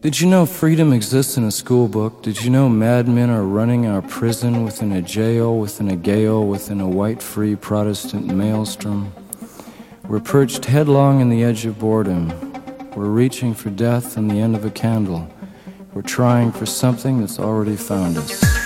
Did you know freedom exists in a school book? Did you know madmen are running our prison within a jail, within a gale, within a white free Protestant maelstrom? We're perched headlong in the edge of boredom. We're reaching for death and the end of a candle. We're trying for something that's already found us.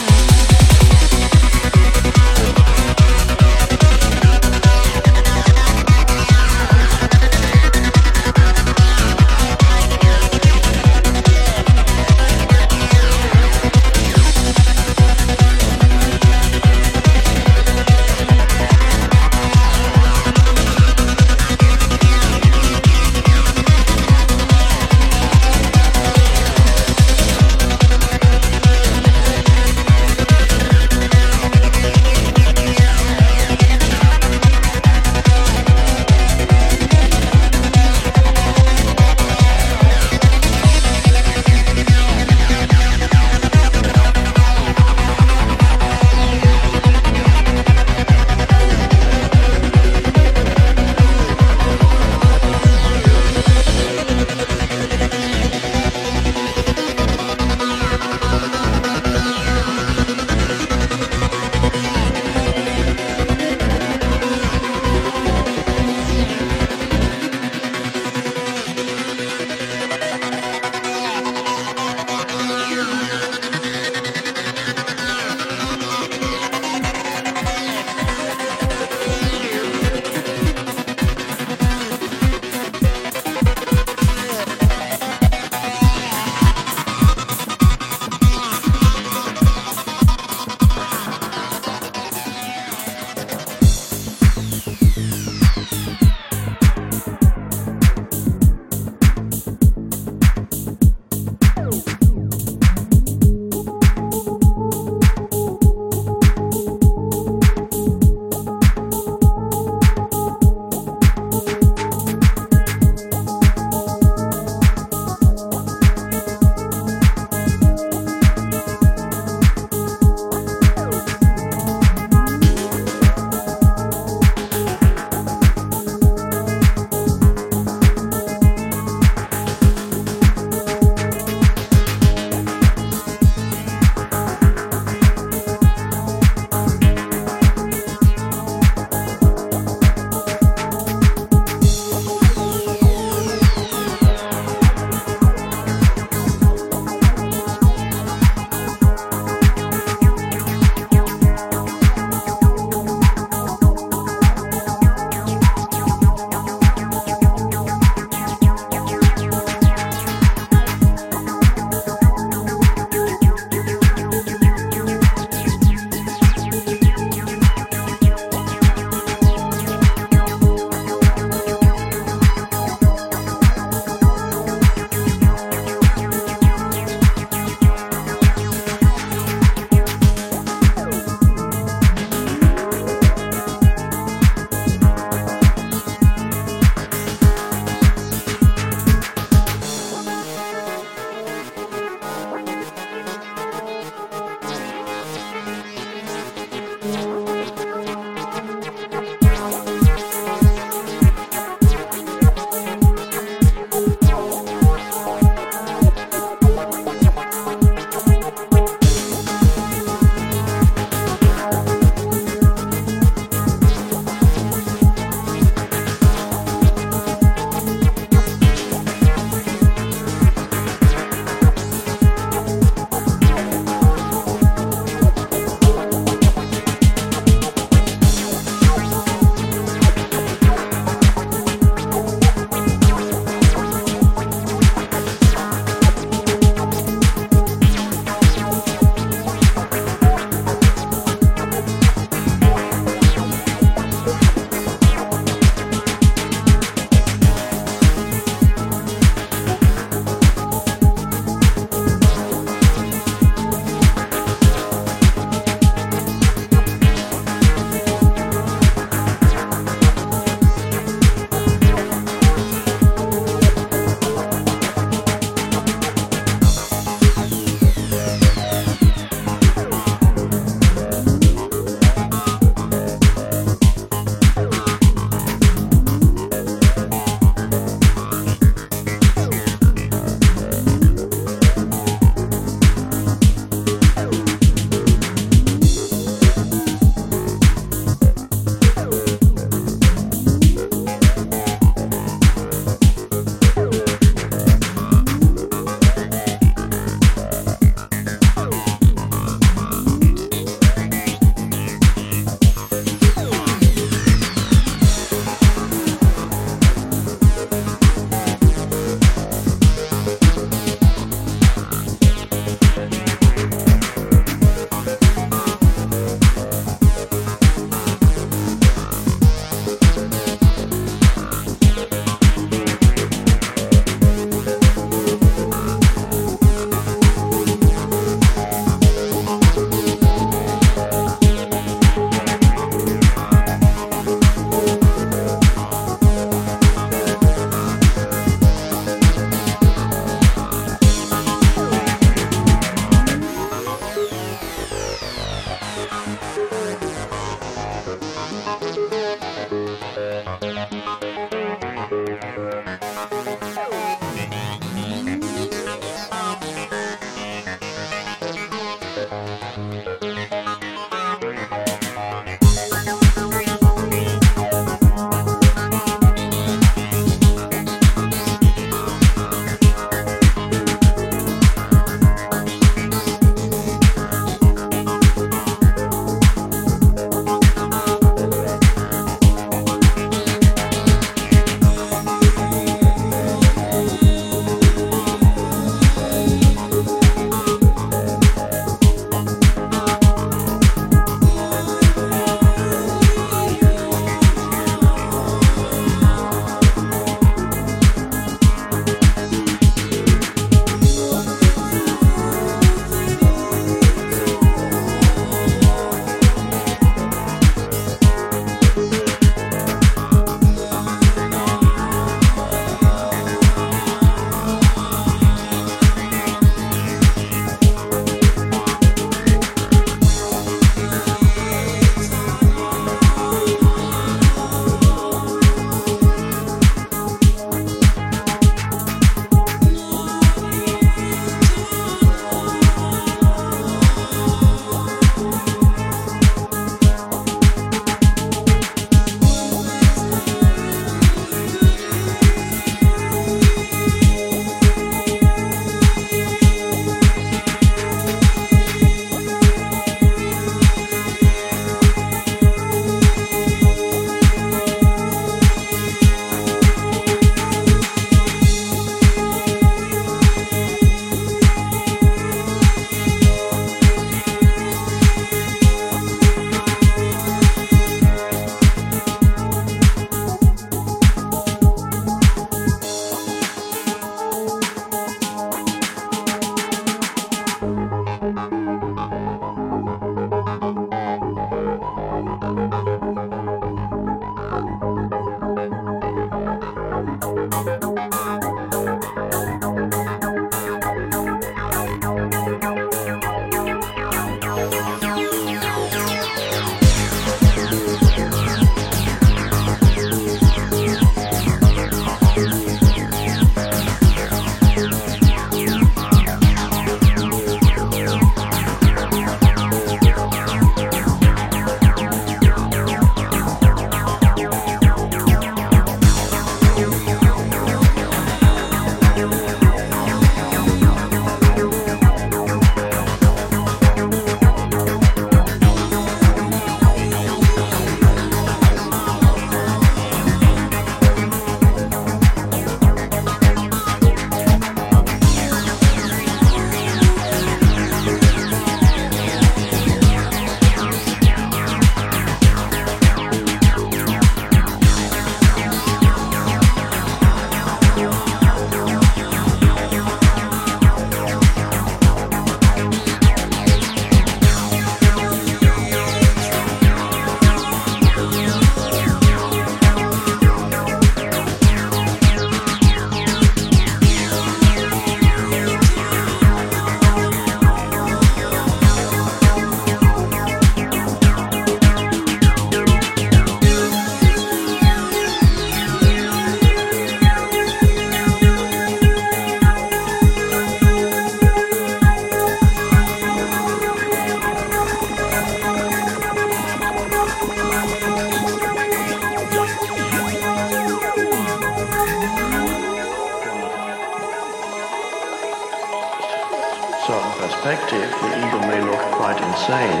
Perspective, the ego may look quite insane.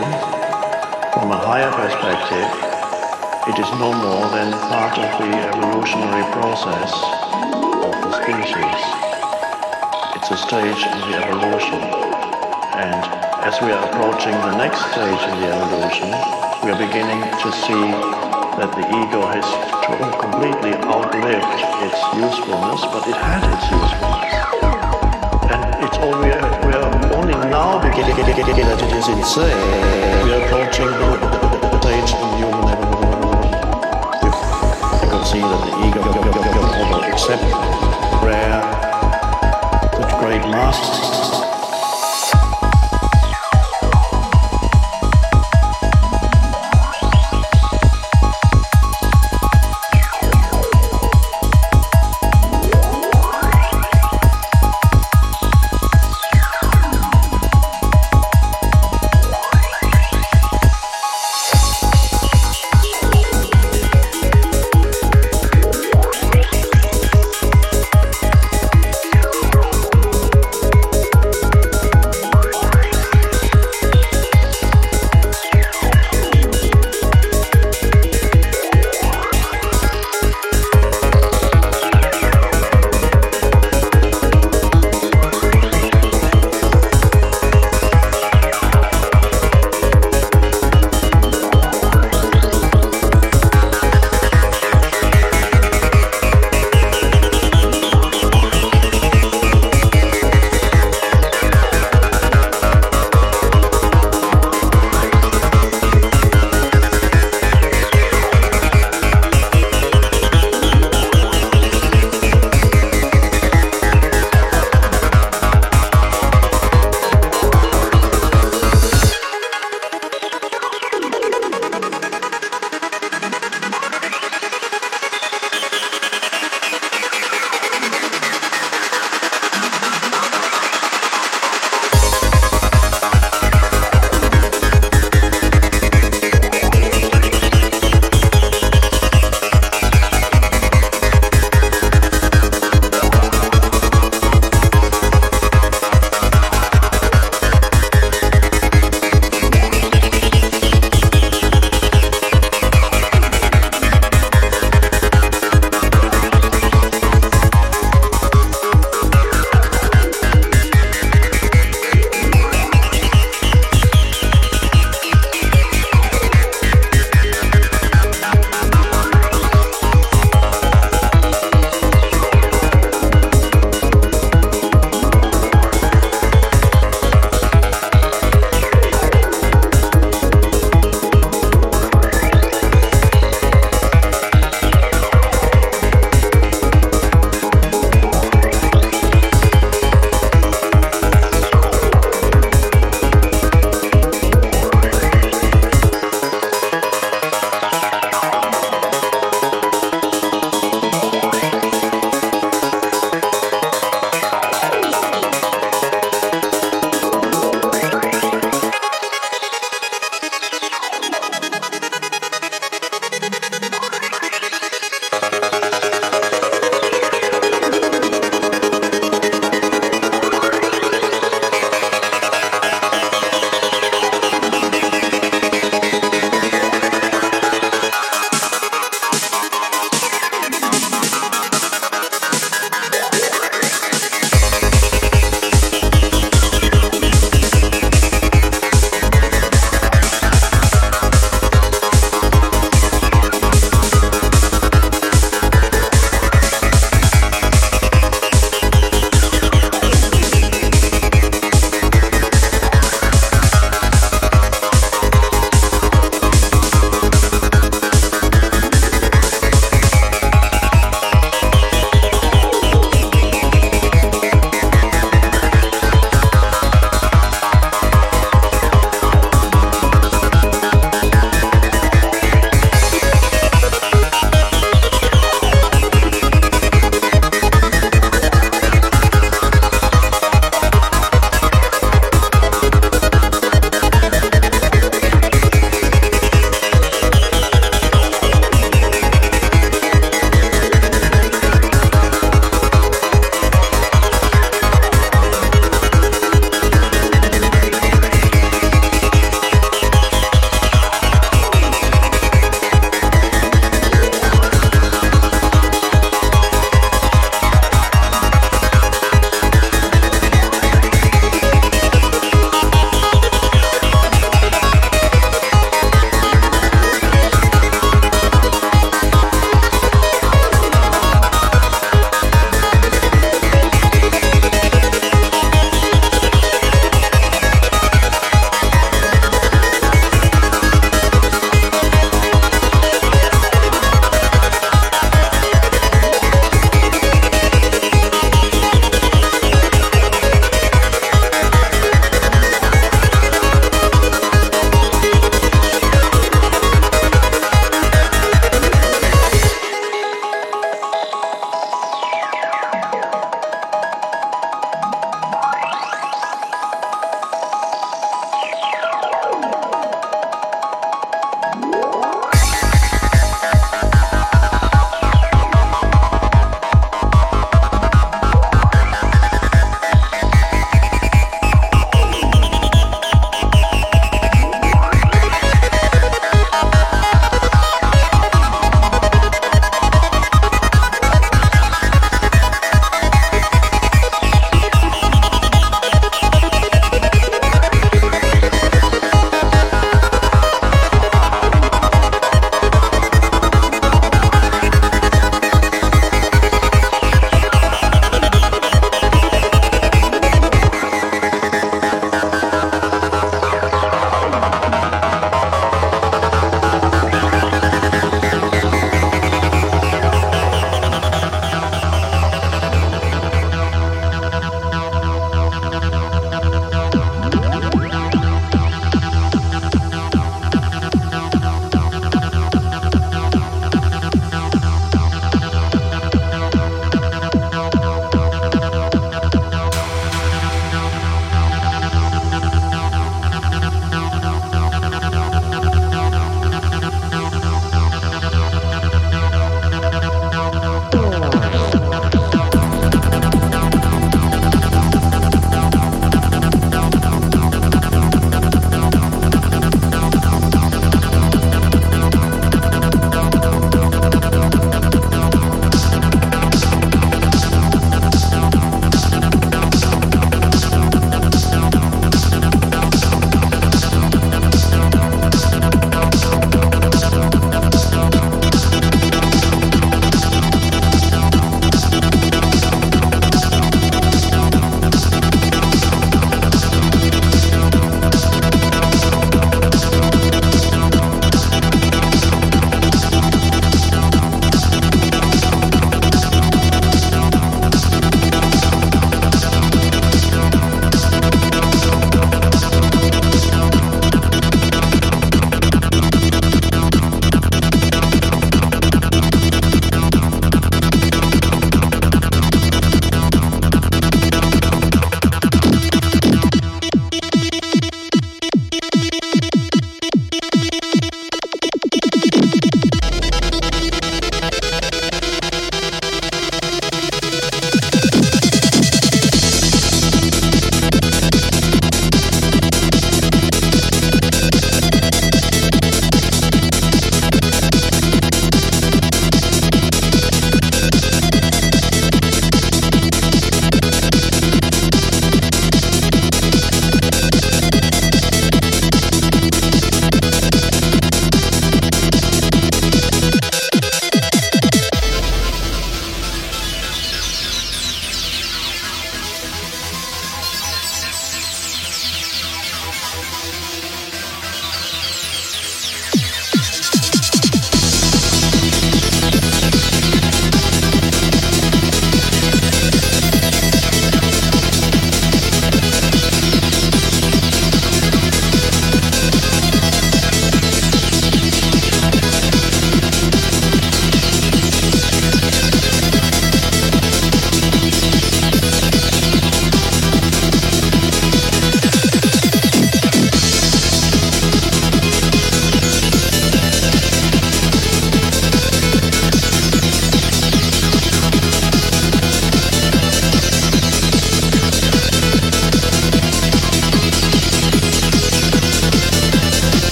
From a higher perspective, it is no more than part of the evolutionary process of the species. It's a stage in the evolution. And as we are approaching the next stage in the evolution, we are beginning to see that the ego has completely outlived its usefulness, but it had its usefulness. And it's all we that it is insane. We are approaching the stage in human evolution. You can see that the ego accept rare, such great masters.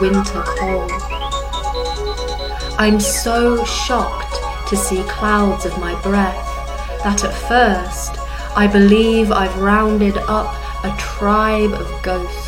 winter cold. I'm so shocked to see clouds of my breath that at first I believe I've rounded up a tribe of ghosts.